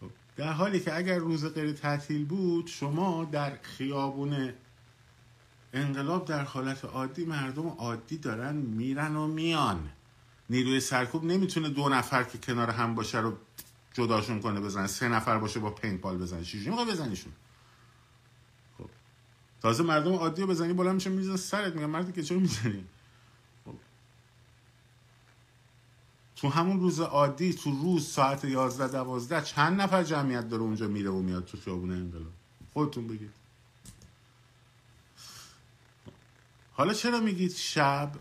خب، در حالی که اگر روز غیر تعطیل بود شما در خیابون انقلاب در حالت عادی مردم عادی دارن میرن و میان. نیروی سرکوب نمی‌تونه دو نفر که کنار هم باشه رو جداشون کنه بزن سه نفر باشه با پینت بزنه. چیزی می‌خوای بزنیشون؟ خب تازه مردم عادی رو بزنی بالا میشه میزن سرت. میگن مردی که چرا می‌زنی خب. تو همون روز عادی تو روز ساعت 11 12 چند نفر جمعیت داره اونجا میره و میاد تو خیابون انقلاب؟ خودتون بگید. حالا چرا میگید شب؟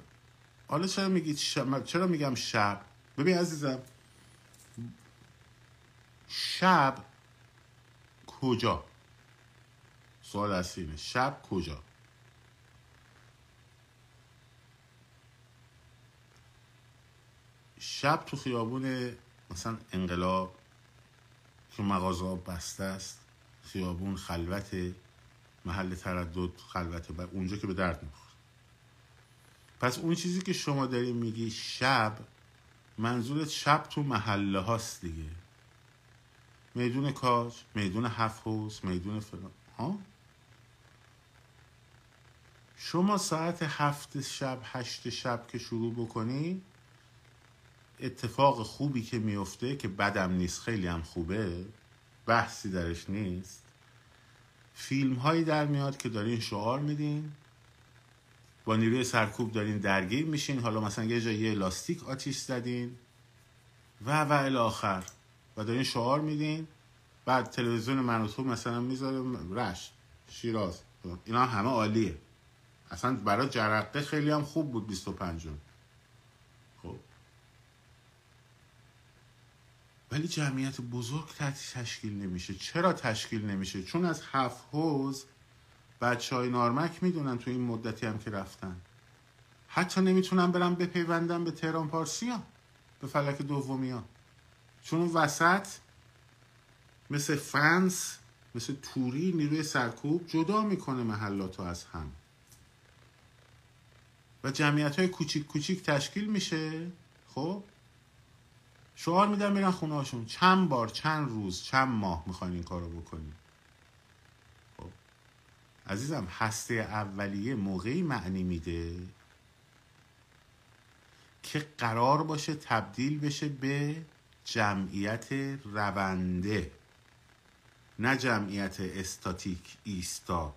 حالا چرا میگید شب چرا میگم شب؟ ببین عزیزم شب کجا؟ سوال اصلی شب کجا؟ شب تو خیابون مثلا انقلاب که مغازه بسته است خیابون خلوت محل تردد خلوت اونجا که به درد می‌خوره. پس اون چیزی که شما داری میگی شب منظورت شب تو محله هاست دیگه. میدون کاج میدون هفت حوز میدون فلان. ها؟ شما ساعت هفت شب هشت شب که شروع بکنی اتفاق خوبی که میفته که بدم نیست خیلی هم خوبه بحثی درش نیست. فیلم هایی در میاد که دارین شعار میدین با نیروی سرکوب دارین درگیر میشین حالا مثلا یه جایی یه لاستیک آتیش زدین و و الاخر. و دارین شعار میدین بعد تلویزیون من تو مثلا می‌ذاره رشت شیراز. اینا همه عالیه. اصلا برای جرقه خیلی هم خوب بود 25 خب ولی جمعیت بزرگ تشکیل نمیشه. چرا تشکیل نمیشه؟ چون از هفت حوز بچه های نارمک می‌دونن تو این مدتی هم که رفتن. حتی نمی‌تونن برم بپیوندن به تهران پارسی ها به فلک دومی ها. چون وسط مثل فنس مثل توری نیروی سرکوب جدا می‌کنه محلات از هم. و جمعیت های کوچیک کوچیک تشکیل میشه. خب؟ شعار میدن میرن خونه هاشون چند بار چند روز چند ماه می‌خواین این کارو بکنیم خب. عزیزم هسته اولیه موقعی معنی میده که قرار باشه تبدیل بشه به جمعیت رونده. نه جمعیت استاتیک ایستا.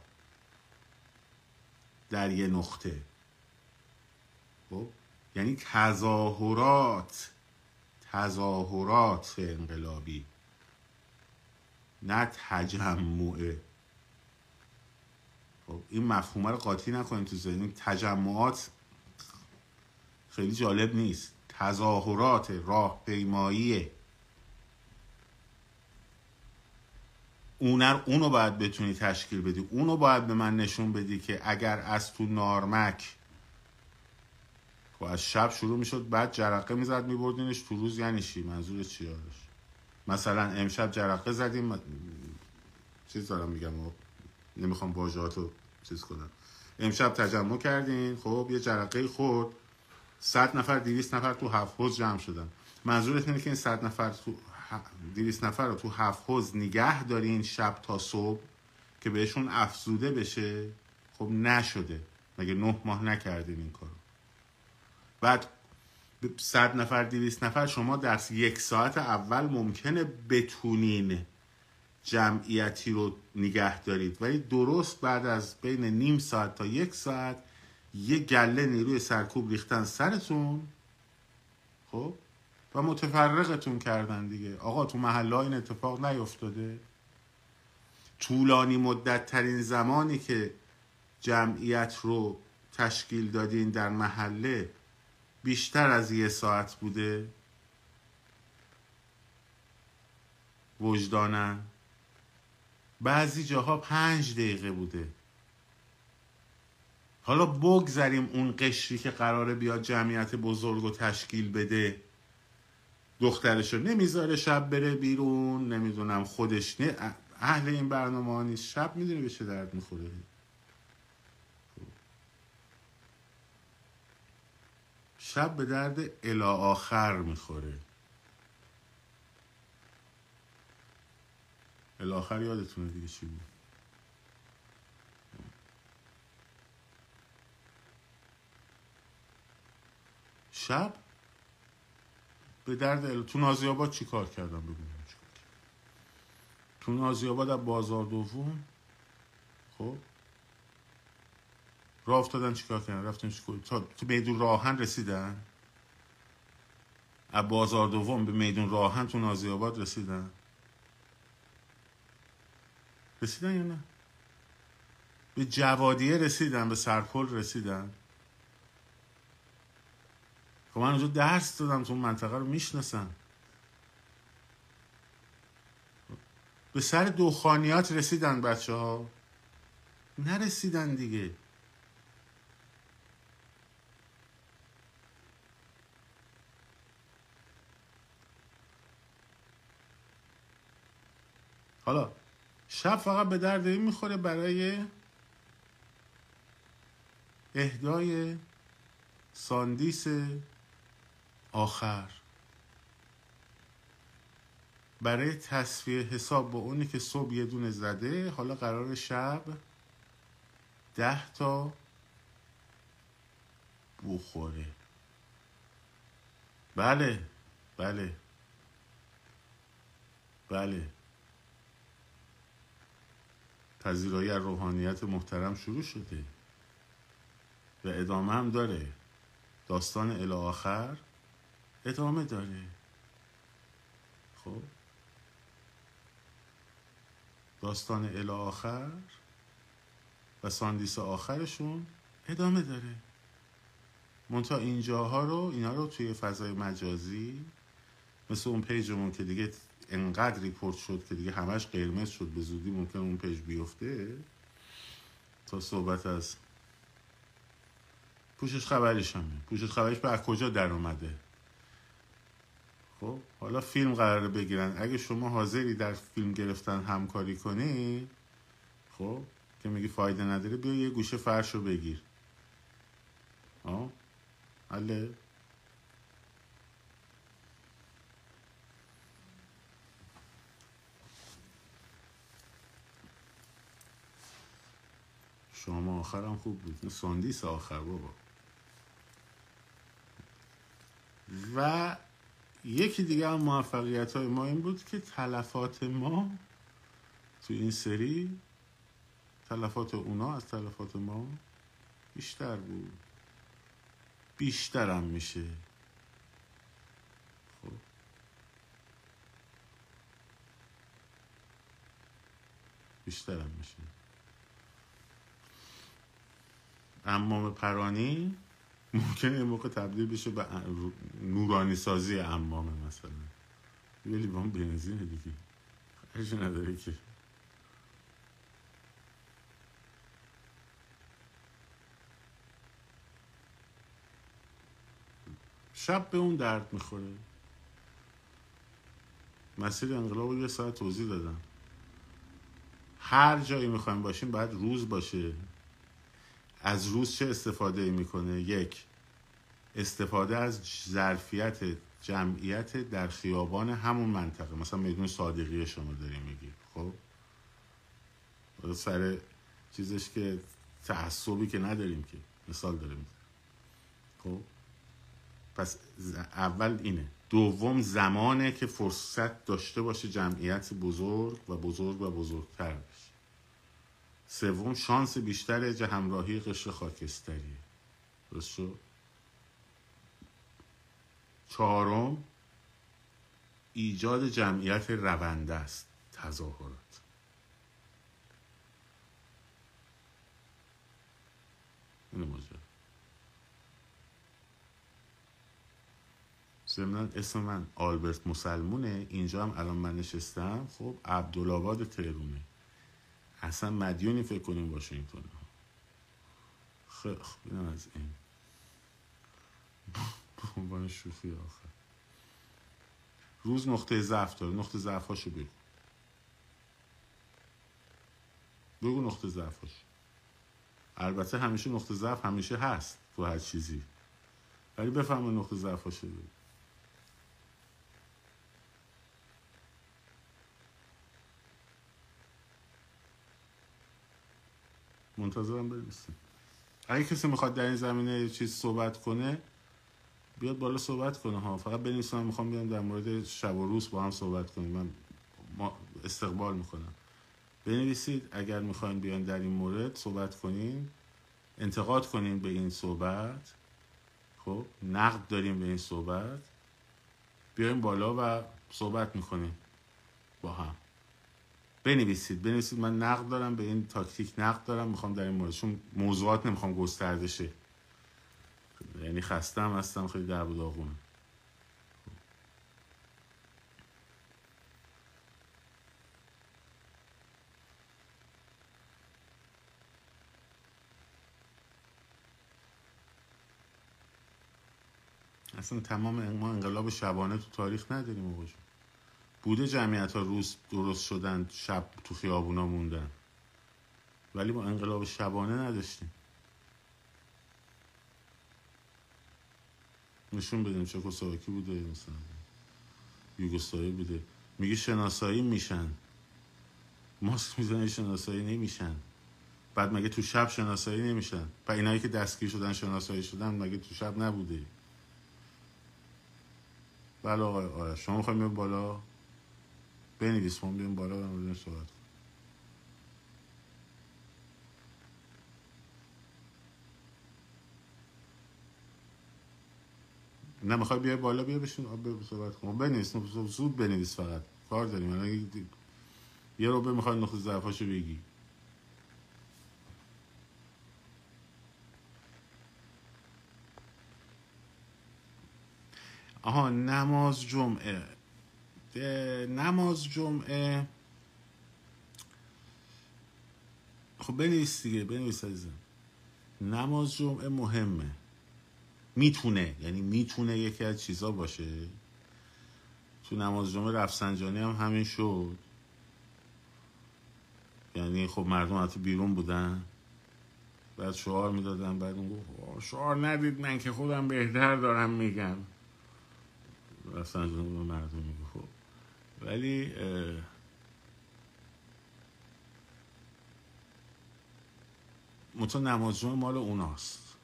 در یه نقطه. خب. یعنی تظاهرات. تظاهرات انقلابی. نه تجمعه خب این مفهومه رو قاطی نکنید تو ذهن تجمعات خیلی جالب نیست. تظاهرات راهپیماییه اونر اونو باید بتونی تشکیل بدی. اونو باید به من نشون بدی که اگر از تو نارمک و از شب شروع می‌شد بعد جرقه می‌زد میبردینش تو روز یعنی چی؟ منظور چی آرش؟ مثلا امشب جرقه زدیم چیز دارم میگم و نمی‌خوام واژهاتو چیز کنم. امشب تجمع کردین خب یه جرقه خورد. صد نفر دیویست نفر تو هفت حوز جمع شدن. منظورت اینه که این صد نفر تو دیویست نفر رو تو هفت حوز نگه دارین شب تا صبح که بهشون افزوده بشه؟ خب نشده. مگه نه ماه نکردین این کارو؟ بعد صد نفر دیویست نفر شما در یک ساعت اول ممکنه بتونین جمعیتی رو نگه دارید. ولی درست بعد از بین نیم ساعت تا یک ساعت یه گله نیروی سرکوب ریختن سرتون خب؟ و متفرقتون کردن دیگه. آقا تو محله این اتفاق نیفتاده طولانی مدت ترین زمانی که جمعیت رو تشکیل دادین در محله بیشتر از یه ساعت بوده؟ وجدانن بعضی جاها پنج دقیقه بوده. حالا بگذریم اون قشری که قراره بیاد جمعیت بزرگ و تشکیل بده. دخترشو نمی‌ذاره شب بره بیرون نمی‌دونم خودش نه اهل این برنامه نیست. شب می‌دونه به چه درد می‌خوره. شب به درد الا آخر می‌خوره. الاخر یادتونه دیگه چی بود؟ شب به درد ال... تو نازی آباد چی کار کردم ببینم چی کار تو نازی آباد از بازار دوم خب؟ راه افتادن چیکار کردن؟ رفتن چیکار تا تو میدون راهن رسیدن؟ از بازار دوم به میدون راهن تو نازی آباد رسیدن؟ رسیدن یا نه؟ به جوادیه رسیدن به سرپل رسیدن. خب من اونجا درس دادم تو اون منطقه رو می‌شناسم. به سر دخانیات رسیدن بچه ها نرسیدن دیگه. حالا شب فقط به درد این می‌خوره برای اهدای ساندیس آخر. برای تصفیه حساب با اونی که صبح یه دونه زده حالا قرار شب ده تا بخوره. بله بله بله. پذیرایی از روحانیت محترم شروع شده. و ادامه هم داره. داستان الی آخر ادامه داره. خب؟ داستان الی آخر و ساندیس آخرشون ادامه داره. منتها اینجاها رو اینا رو توی فضای مجازی مثل اون page مون که دیگه انقدر report شد که دیگه همش قرمز شد. به زودی ممکن اون page بیفته. تا صحبت از پوشش خبریش همه پوشش خبریش به کجا در اومده؟ خب حالا فیلم قراره بگیرن. اگه شما حاضری در فیلم گرفتن همکاری کنی خب که میگی فایده نداره بیا یه گوشه فرش رو بگیر. آه؟ حله شما آخرم خوب بود. ساندیس آخر بابا. و یکی دیگه هم موفقیت های ما این بود که تلفات ما تو این سری تلفات اونا از تلفات ما بیشتر بود. بیشترم میشه. خب. بیشترم میشه. امام پرانی ممکنه این موقع تبدیل بشه به نورانی سازی امامه مثلا. یه لیوان بنزینه دیگه. خیلی نداره که. شب به اون درد می‌خوره. مسیر انقلاب رو یه ساعت توضیح دادم. هر جایی می‌خوایم باشیم باید روز باشه. از روز چه استفاده می‌کنه؟ یک استفاده از ظرفیت جمعیت در خیابان همون منطقه. مثلا میدون صادقی شما داری میگی خب؟ سر چیزش که تعصبی که نداریم که مثال داریم. خب؟ پس اول اینه. دوم زمانه که فرصت داشته باشه جمعیت بزرگ و بزرگ و بزرگتر بشه. سوم شانس بیشتر همراهی قشر خاکستریه درست شد؟ چهارم ایجاد جمعیت رونده است تظاهرات. این ماجرا ضمنا اسم من آلبرت مسلمونه. اینجا هم الان من نشستم. خب عبدالآباد تهرونه. اصلا مدیونی فکر کنیم واشنگتن. خب از این. به عنوان شوخی آخر. روز نقطه ضعف داره. نقطه ضعف هاشو بگو. بگو نقطه ضعف البته همیشه نقطه ضعف همیشه هست تو هر چیزی. ولی بفهم نقطه ضعف هاشو بگو. منتظرم بنویسید اگه کسی می‌خواد در این زمینه چیز صحبت کنه بیاد بالا صحبت کنه ها. فقط بنویسم می‌خوام بیام در مورد شب و روز با هم صحبت کنیم. من استقبال می‌کنم. بنویسید اگر می‌خواین بیان در این مورد صحبت کنین انتقاد کنین به این صحبت. خب نقد داریم به این صحبت. بیایم بالا و صحبت می‌کنیم با هم. بنویسید. بنویسید. من نقد دارم به این تاکتیک نقد دارم. می‌خوام در این مورد چون موضوعات نمی‌خوام گسترده شه یعنی خستم هستم خیلی در و داغونم اصلا تمام ما انقلاب شبانه تو تاریخ نداریم آقا بوده جمعیت ها روز درست شدن شب تو خیابونا موندن. ولی ما انقلاب شبانه نداشتیم. نشون بدیم چکوسلواکی بوده مثلا یوگسلاوی بوده. میگه شناسایی میشن. ماسک می‌زنه شناسایی نمیشن. بعد مگه تو شب شناسایی نمیشن؟ و اینایی که دستگیر شدن شناسایی شدن مگه تو شب نبوده؟ بله آقای آره شما می‌خوایم بالا؟ بنویس ما بیایم بالا مورد صحبت نه می‌خوای بیای بالا؟ بیا بشین. صحبت کن. بنویس زود بنویس فقط. کار داریم. یه رو می‌خوای نقطه ضعفاشو بگی. آها نماز جمعه. نماز جمعه. خب بنویس دیگه بنویس عزیزم. نماز جمعه مهمه. می‌تونه یعنی می‌تونه یکی از چیزا باشه. تو نماز جمعه رفسنجانی هم همین شد. یعنی خب مردم حتی بیرون بودن. بعد شعار می‌دادن بعد اون شعار ندید من که خودم بهتر دارم میگم. رفسنجانی به مردم میگه خب. ولی متو نماز مال اوناست.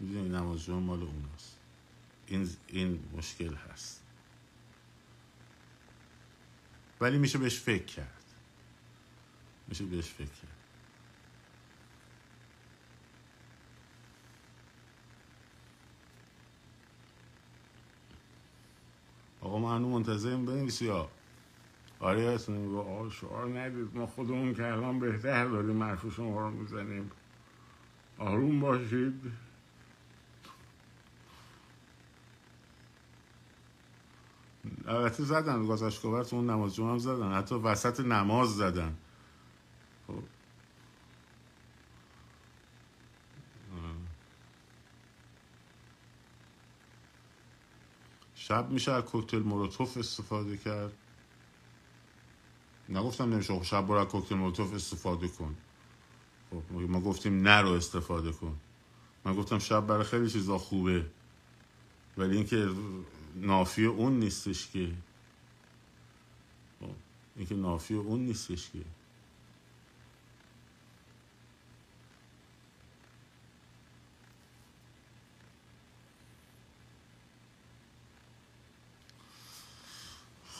می‌دونی نماز مال اوناست. این, این مشکل هست. ولی میشه بهش فکر کرد. میشه بهش فکر کرد. آقا ما هنو منتظریم بنویسی یا آره هستون میگو آقا شعار ندید. ما خودمون که الان بهتر داریم حرف شما رو می‌زنیم. آروم باشید. البته زدن گذاشت اون نماز جمعه هم زدن. حتی وسط نماز زدن. خب شب میشه از کوکتل مولوتوف استفاده کرد. نگفتم نمیشه شب برو از کوکتل مولوتوف استفاده کن. خب ما گفتیم نرو استفاده کن. من گفتم شب برای خیلی چیزا خوبه ولی اینکه نافی اون نیستش که. خب، اینکه نافی اون نیستش که.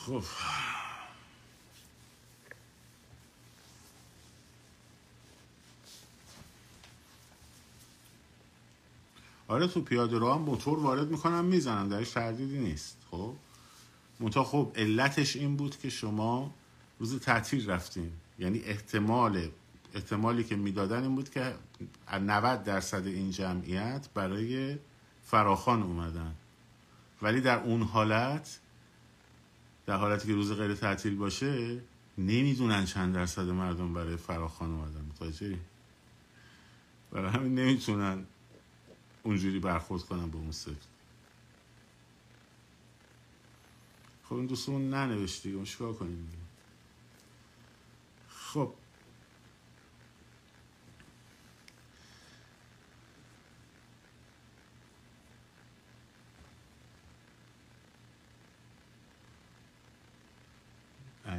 خب. آره تو پیاده رو هم موتور وارد می‌کنم می‌زنم درش تردیدی نیست خب؟ منتها خب علتش این بود که شما روز تعطیل رفتین. یعنی احتمال احتمالی که می‌دادن این بود که 90 درصد این جمعیت برای فراخان اومدن. ولی در اون حالت در حالتی که روز غیر تعطیل باشه نمی‌دونن چند درصد مردم برای فراخان اومدن متوجه برای همین نمی‌تونن اونجوری برخورد کنم به اون سر خب این دوستمون ننوشتی اون چیکار کنیم؟ خب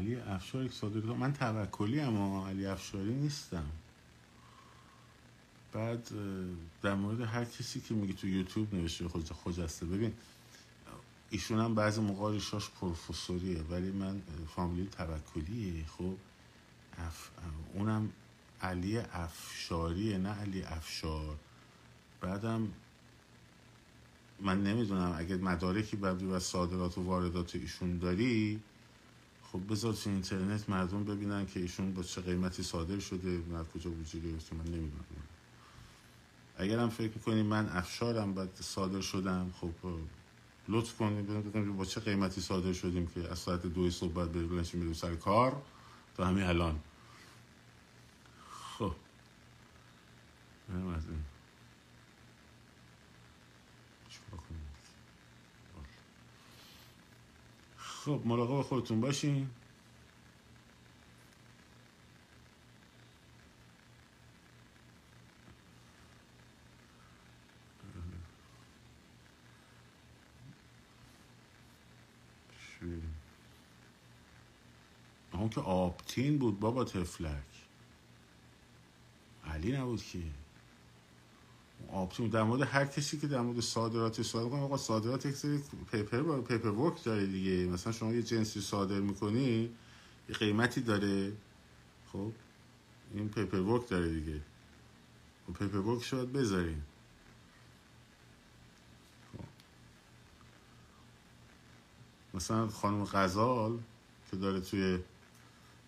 علی افشار یک صادقی من توکلی اما علی افشاری نیستم. بعد در مورد هر کسی که میگه تو یوتیوب نوشته خود خجسته. ببین ایشون هم بعضی موقع ریشاش پروفسوریه ولی من فامیلی توکلیه. خب اف... اونم علی افشاریه نه علی افشار. بعدم من نمی‌دونم اگه مدارکی ببری و صادرات و واردات ایشون داری خب بذار تو اینترنت مردم ببینن که ایشون با چه قیمتی صادر شده نه کجا وجود گرفته من نمی‌دونم. اگر هم فکر می‌کنی من افشارم بعد صادر شدم خب لطف کنید ببینید با چه قیمتی صادر شدیم که از ساعت دو صبح بعد بریم سر کار تا همین الان. خب از این خب مراقب خودتون باشین. اون که آبتین بود بابا طفلک. علی نبود که. آپتیموم در مورد هر کسی که در مورد صادرات صادر کنه آقا صادرات یک سری paper paper work داره دیگه. مثلا شما یه جنسی صادر می‌کنی یه قیمتی داره. خب این paper work داره دیگه. و paper work شاید بذارین. خب. مثلا خانم غزال که داره توی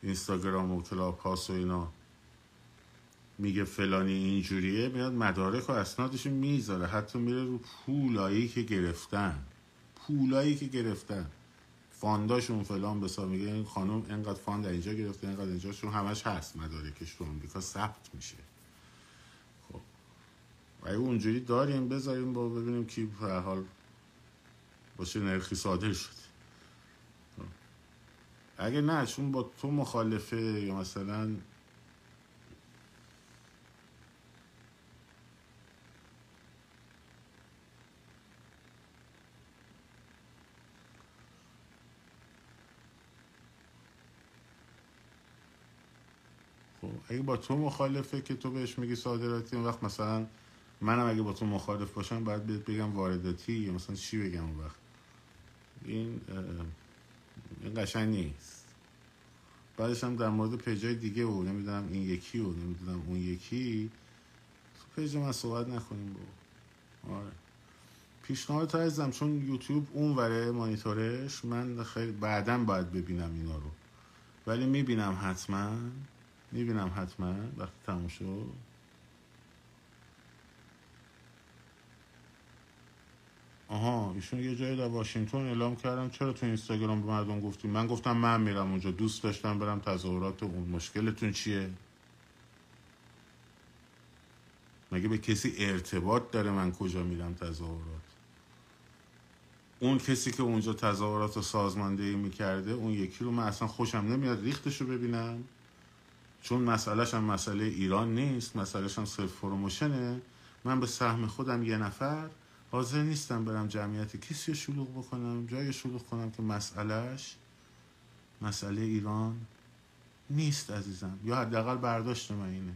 اینستاگرام و کلاب و اینا. میگه فلانی اینجوریه میاد مدارک و اسنادش می‌ذاره. حتی میره رو پولایی که گرفتن. پولایی که گرفتن. fund اشون فلان بسا میگه این خانم انقدر fund اینجا گرفته انقدر اینجا. چون همش هست مدارکش رو آمریکا ثبت میشه. خب. و اونجوری داریم بذاریم با ببینیم کی به حال باشه نرخی صادر شده. خب. اگه نه چون با تو مخالفه یا مثلا اگه با تو مخالفه که تو بهش میگی صادراتی اون وقت مثلا منم اگه با تو مخالف باشم باید بگم وارداتی یا مثلا چی بگم اون وقت. این این قشنگ نیست. بعدش هم در مورد پیجای دیگه و نمی‌دونم این یکی و نمی‌دونم اون یکی. تو پیج من صحبت نکنیم با آره. پیشنهاد عزیزم چون یوتیوب اون وره مانیتورش من خیلی بعدا باید ببینم اینا رو. ولی می‌بینم حتما. می‌بینم حتما وقتی تموم شد. آها ایشون یه جایی در واشنگتن اعلام کردم چرا تو اینستاگرام به مردم گفتیم من گفتم من میرم اونجا دوست داشتم برم تظاهرات اون. مشکلتون چیه؟ مگه به کسی ارتباط داره من کجا میرم تظاهرات؟ اون کسی که اونجا تظاهرات و سازماندهی می‌کرده اون یکی رو من اصلا خوشم نمیاد ریختش رو ببینم. چون مسئلهش هم مسئله ایران نیست مسئلهش هم صرف پروموشنه. من به سهم خودم یه نفر حاضر نیستم برم جمعیت کسی شلوغ بکنم جای شلوغ کنم که مسئلهش مسئله ایران نیست عزیزم. یا حداقل برداشت من اینه.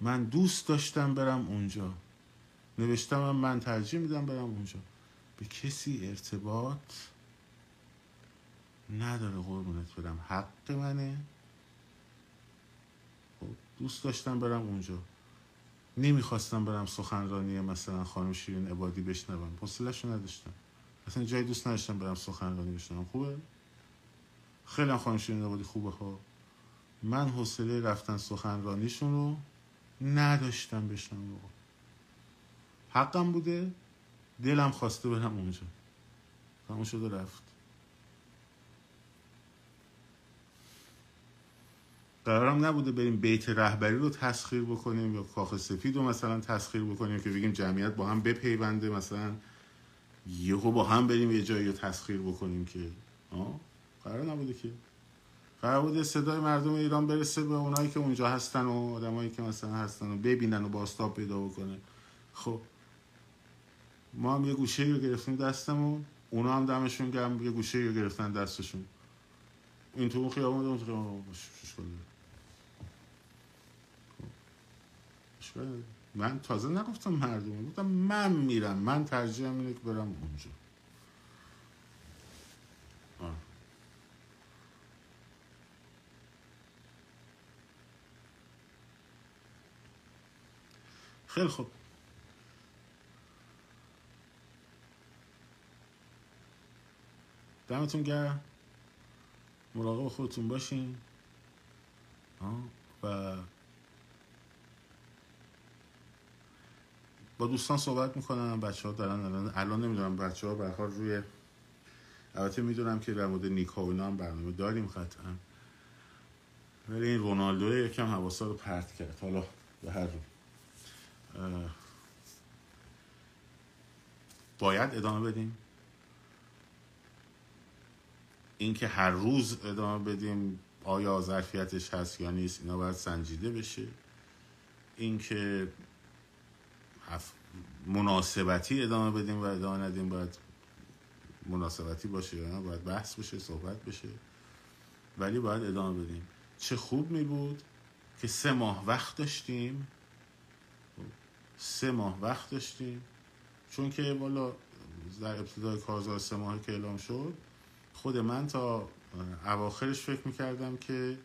من دوست داشتم برم اونجا. نوشتم من ترجیح میدم برم اونجا. به کسی ارتباط نداره قربونت برم. حق منه. دوست داشتم برم اونجا. نمی‌خواستم برم سخنرانی مثلا خانم شیرین عبادی بشنوم. حوصله‌شو نداشتم. اصلا جای دوست نداشتم برم سخنرانی بشنوم. خوبه؟ خیلی خانم شیرین عبادی خوبه ها من حوصله رفتن سخنرانیشون رو نداشتم بشنوم حقم بوده دلم خواسته برم اونجا. تموم شده رفت. قرارم نبوده بریم بیت رهبری رو تسخیر بکنیم یا کاخ سفید رو مثلا تسخیر بکنیم که بگیم جمعیت با هم بپیونده مثلا یهو با هم بریم یه جایی رو تسخیر بکنیم که آه قرار نبوده که قرار بوده صدای مردم ایران برسه به اونایی که اونجا هستن و آدمایی که مثلا هستن و ببینن و باستاب پیدا بکنه خب ما هم یه گوشه رو گرفتیم دستمون اونا هم دمشون گرم یه گوشه رو گرفتن دستشون این تو خیابون اون خیابون من تازه نگفتم مردم. گفتم من میرم. من ترجیحم اینه که برم اونجا. خیلی خوب. دمتون گرم. مراقب خودتون باشین. و با دوستان صحبت می‌کنم بچه ها دارن الان, الان نمی‌دونم بچه ها برخواد روی البته می‌دونم که در مورد نیکا و اینا هم برنامه داریم قطعا. ولی این رونالدو یکم حواسا رو پرت کرد. حالا به هر رو. باید ادامه بدیم؟ اینکه هر روز ادامه بدیم آیا ظرفیتش هست یا نیست اینا باید سنجیده بشه. اینکه مناسبتی ادامه بدیم و ادامه ندیم باید مناسبتی باشه یا باید بحث بشه صحبت بشه. ولی باید ادامه بدیم. چه خوب می بود که سه ماه وقت داشتیم. سه ماه وقت داشتیم. چون که والا در ابتدای کارزار سه ماه که اعلام شد خود من تا اواخرش فکر می‌کردم که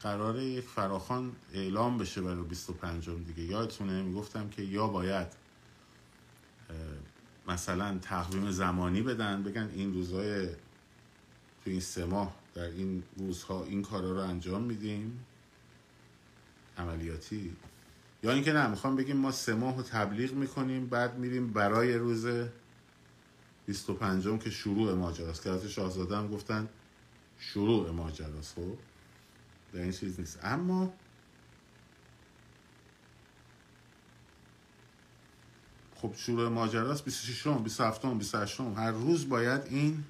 قرار یک فراخان اعلام بشه برای 25 دیگه. یادتونه؟ می‌گفتم که یا باید مثلا تقویم زمانی بدن بگن این روزهای تو این سه ماه در این روزها این کارا رو انجام میدیم. عملیاتی. یا اینکه نه می‌خوام بگیم ما سه ماه رو تبلیغ می‌کنیم بعد میریم برای روز 25 که شروع ماجراست. که از شاهزاده هم گفتن شروع ماجراست خب؟ در این چیز نیست. اما خب شروع ماجراست 26 م 27 م 28 م هر روز باید این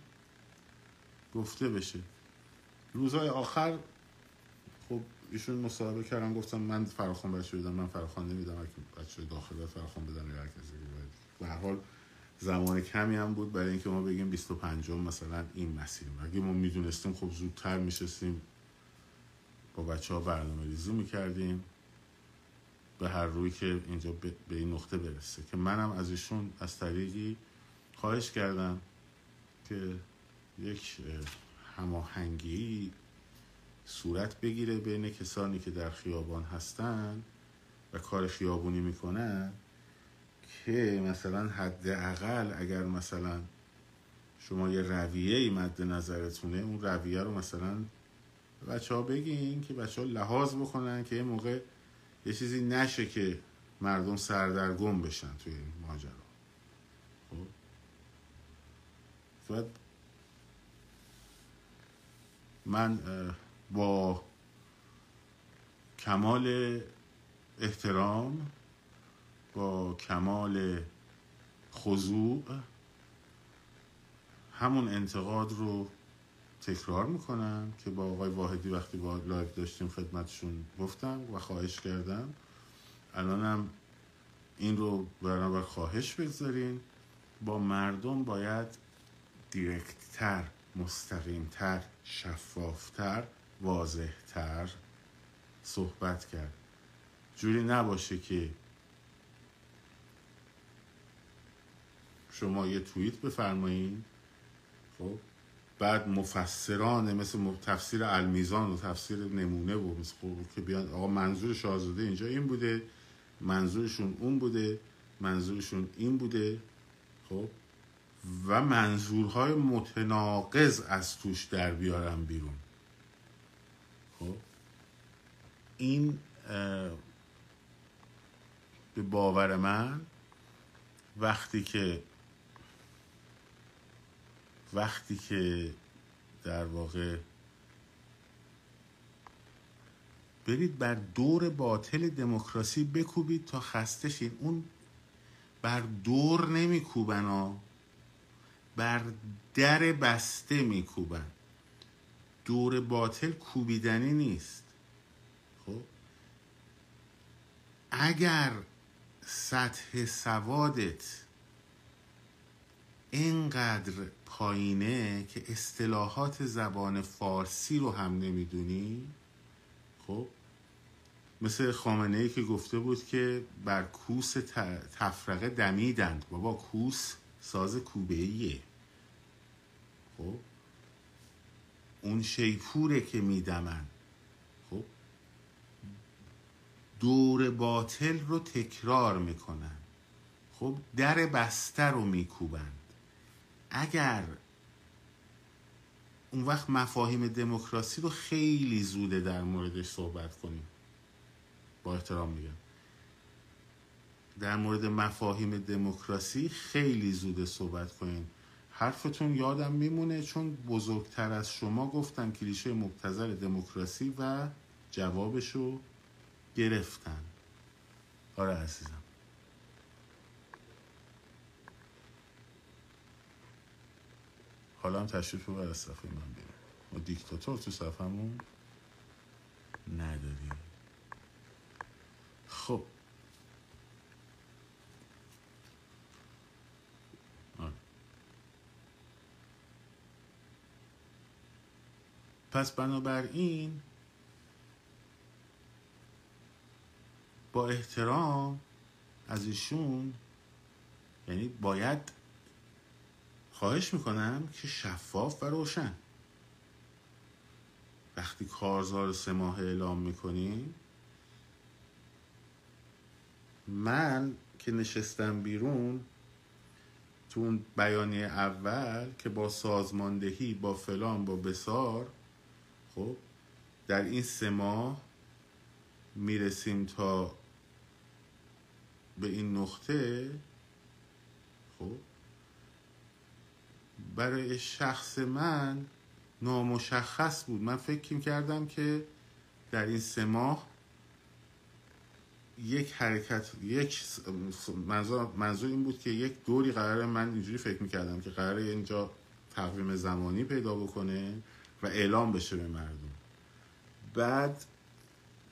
گفته بشه. روزهای آخر خب ایشون مصاحبه کردن گفتم من فراخوان بچه بدم من فراخوان نمیدم بچه داخل فراخوان بدن یا هر کسی به هر حال زمان کمی هم بود برای اینکه ما بگیم 25 مثلا این مسیر. اگه ما می‌دونستیم خب زودتر میشستیم. با بچه ها برنامه ریزی می‌کردیم به هر روی که اینجا به این نقطه برسه که منم از ایشون از طریقی خواهش کردم که یک هماهنگی صورت بگیره بین کسانی که در خیابان هستن و کار خیابونی می‌کنن که مثلا حداقل اگر مثلا شما یه رویه مد نظرتونه اون رویه رو مثلا بچه ها بگین که بچه ها لحاظ بکنن که یه موقع یه چیزی نشه که مردم سردرگم بشن توی ماجرا. خب؟ من با کمال احترام با کمال خضوع همون انتقاد رو تکرار می‌کنم که با آقای واحدی وقتی با لایف داشتیم خدمتشون گفتم و خواهش کردم الانم این رو برابر خواهش بگذارین. با مردم باید دیرکتتر مستقیمتر شفافتر واضحتر صحبت کرد. جوری نباشه که شما یه توییت بفرمایین. خب؟ بعد مفسران مثل تفسیر المیزان و تفسیر نمونه و مثل خب که بیان آقا منظور شاهزاده اینجا این بوده منظورشون اون بوده منظورشون این بوده خب؟ و منظورهای متناقض از توش در بیارم بیرون. خب؟ این به باور من وقتی که وقتی که در واقع برید بر دور باطل دموکراسی بکوبید تا خسته شین. اون بر دور نمیکوبن ها بر در بسته میکوبن. دور باطل کوبیدنی نیست. خب؟ اگر سطح سوادت اینقدر پایینه که اصطلاحات زبان فارسی رو هم نمی‌دونی؟ خب مثل خامنه ای که گفته بود که بر کوس تفرقه دمیدند. بابا کوس ساز کوبه ایه خب اون شیپوره که میدمن. خب دور باطل رو تکرار می‌کنن. خب در بسته رو میکوبند اگر اون وقت مفاهیم دموکراسی رو خیلی زوده در موردش صحبت کنیم. با احترام میگم. در مورد مفاهیم دموکراسی خیلی زوده صحبت کنیم حرفتون یادم میمونه چون بزرگتر از شما گفتن کلیشه مبتزل دموکراسی و جوابشو گرفتن. آره عزیزم. حالا هم تشریف رو از صفحه من بیرون ما دیکتاتور تو صفحمون نداریم. خب. آره. پس بنابراین با احترام از ایشون یعنی باید خواهش می‌کنم که شفاف و روشن. وقتی کارزار سه ماه اعلام می‌کنیم من که نشستم بیرون تو اون بیانیه اول که با سازماندهی با فلان با بسار خب در این سه ماه می‌رسیم تا به این نقطه خب برای شخص من نامشخص بود. من فکر کردم که در این سه ماه یک حرکت یک منظور, منظور این بود که یک دوری قراره من اینجوری فکر می‌کردم که قراره اینجا تقویم زمانی پیدا بکنه و اعلام بشه به مردم. بعد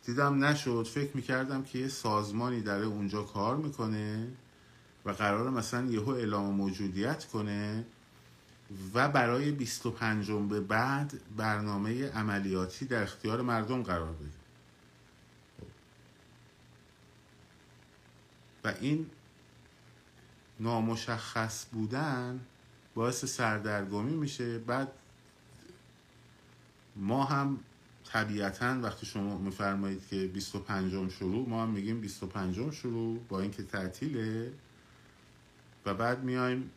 دیدم نشد. فکر می‌کردم که یه سازمانی در اونجا کار می‌کنه و قرار مثلا یهو اعلام موجودیت کنه و برای 25 به بعد برنامه عملیاتی در اختیار مردم قرار بده و این نامشخص بودن باعث سردرگمی میشه. بعد ما هم طبیعتا وقتی شما میفرمایید که 25 شروع ما هم میگیم 25 شروع با اینکه تعطیله. و بعد میایم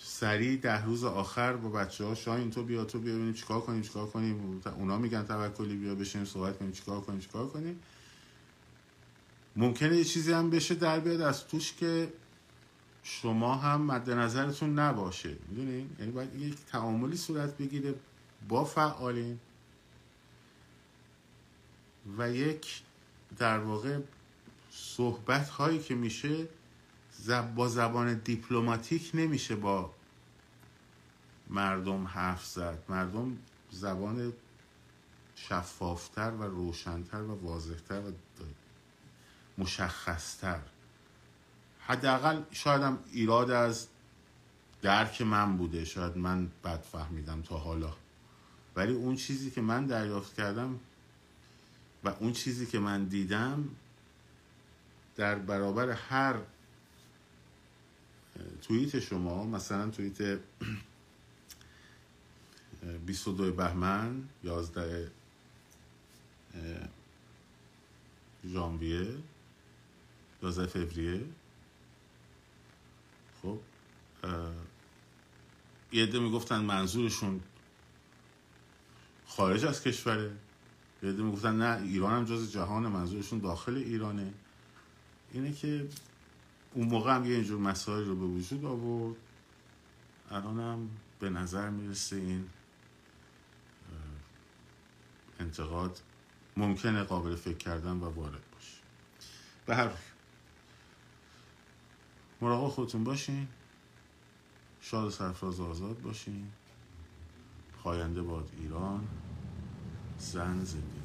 سریع ده روز آخر با بچه ها شاین تو بیا تو بیا ببینیم چیکار کنیم چیکار کنیم. اونا میگن توکلی بیا بشین صحبت کنیم چیکار کنیم چیکار کنیم. ممکنه یه چیزی هم بشه در بیاد از توش که شما هم مد نظرتون نباشه. می‌دونین یعنی باید یک تعاملی صورت بگیره با فعالین و یک در واقع صحبت هایی که میشه با زبان دیپلماتیک نمیشه با مردم حرف زد. مردم زبان شفافتر و روشنتر و واضحتر و مشخصتر. حداقل شاید هم ایراد از درک من بوده. شاید من بد فهمیدم تا حالا. ولی اون چیزی که من دریافت کردم و اون چیزی که من دیدم در برابر هر توییت شما مثلا توییت 22 بهمن 11 ژانویه 11 فوریه. خب یه عده می‌گفتن منظورشون خارج از کشوره. یه عده می‌گفتن نه ایران هم جز جهان منظورشون داخل ایرانه. اینه که اون موقع هم یه اینجور مسائل رو به وجود آورد. الان هم به نظر می‌رسه این انتقاد ممکنه قابل فکر کردن و وارد باشه. به هر مراقب خودتون باشین. شاد و سرفراز آزاد باشین. پاینده باد ایران. زن زندگی.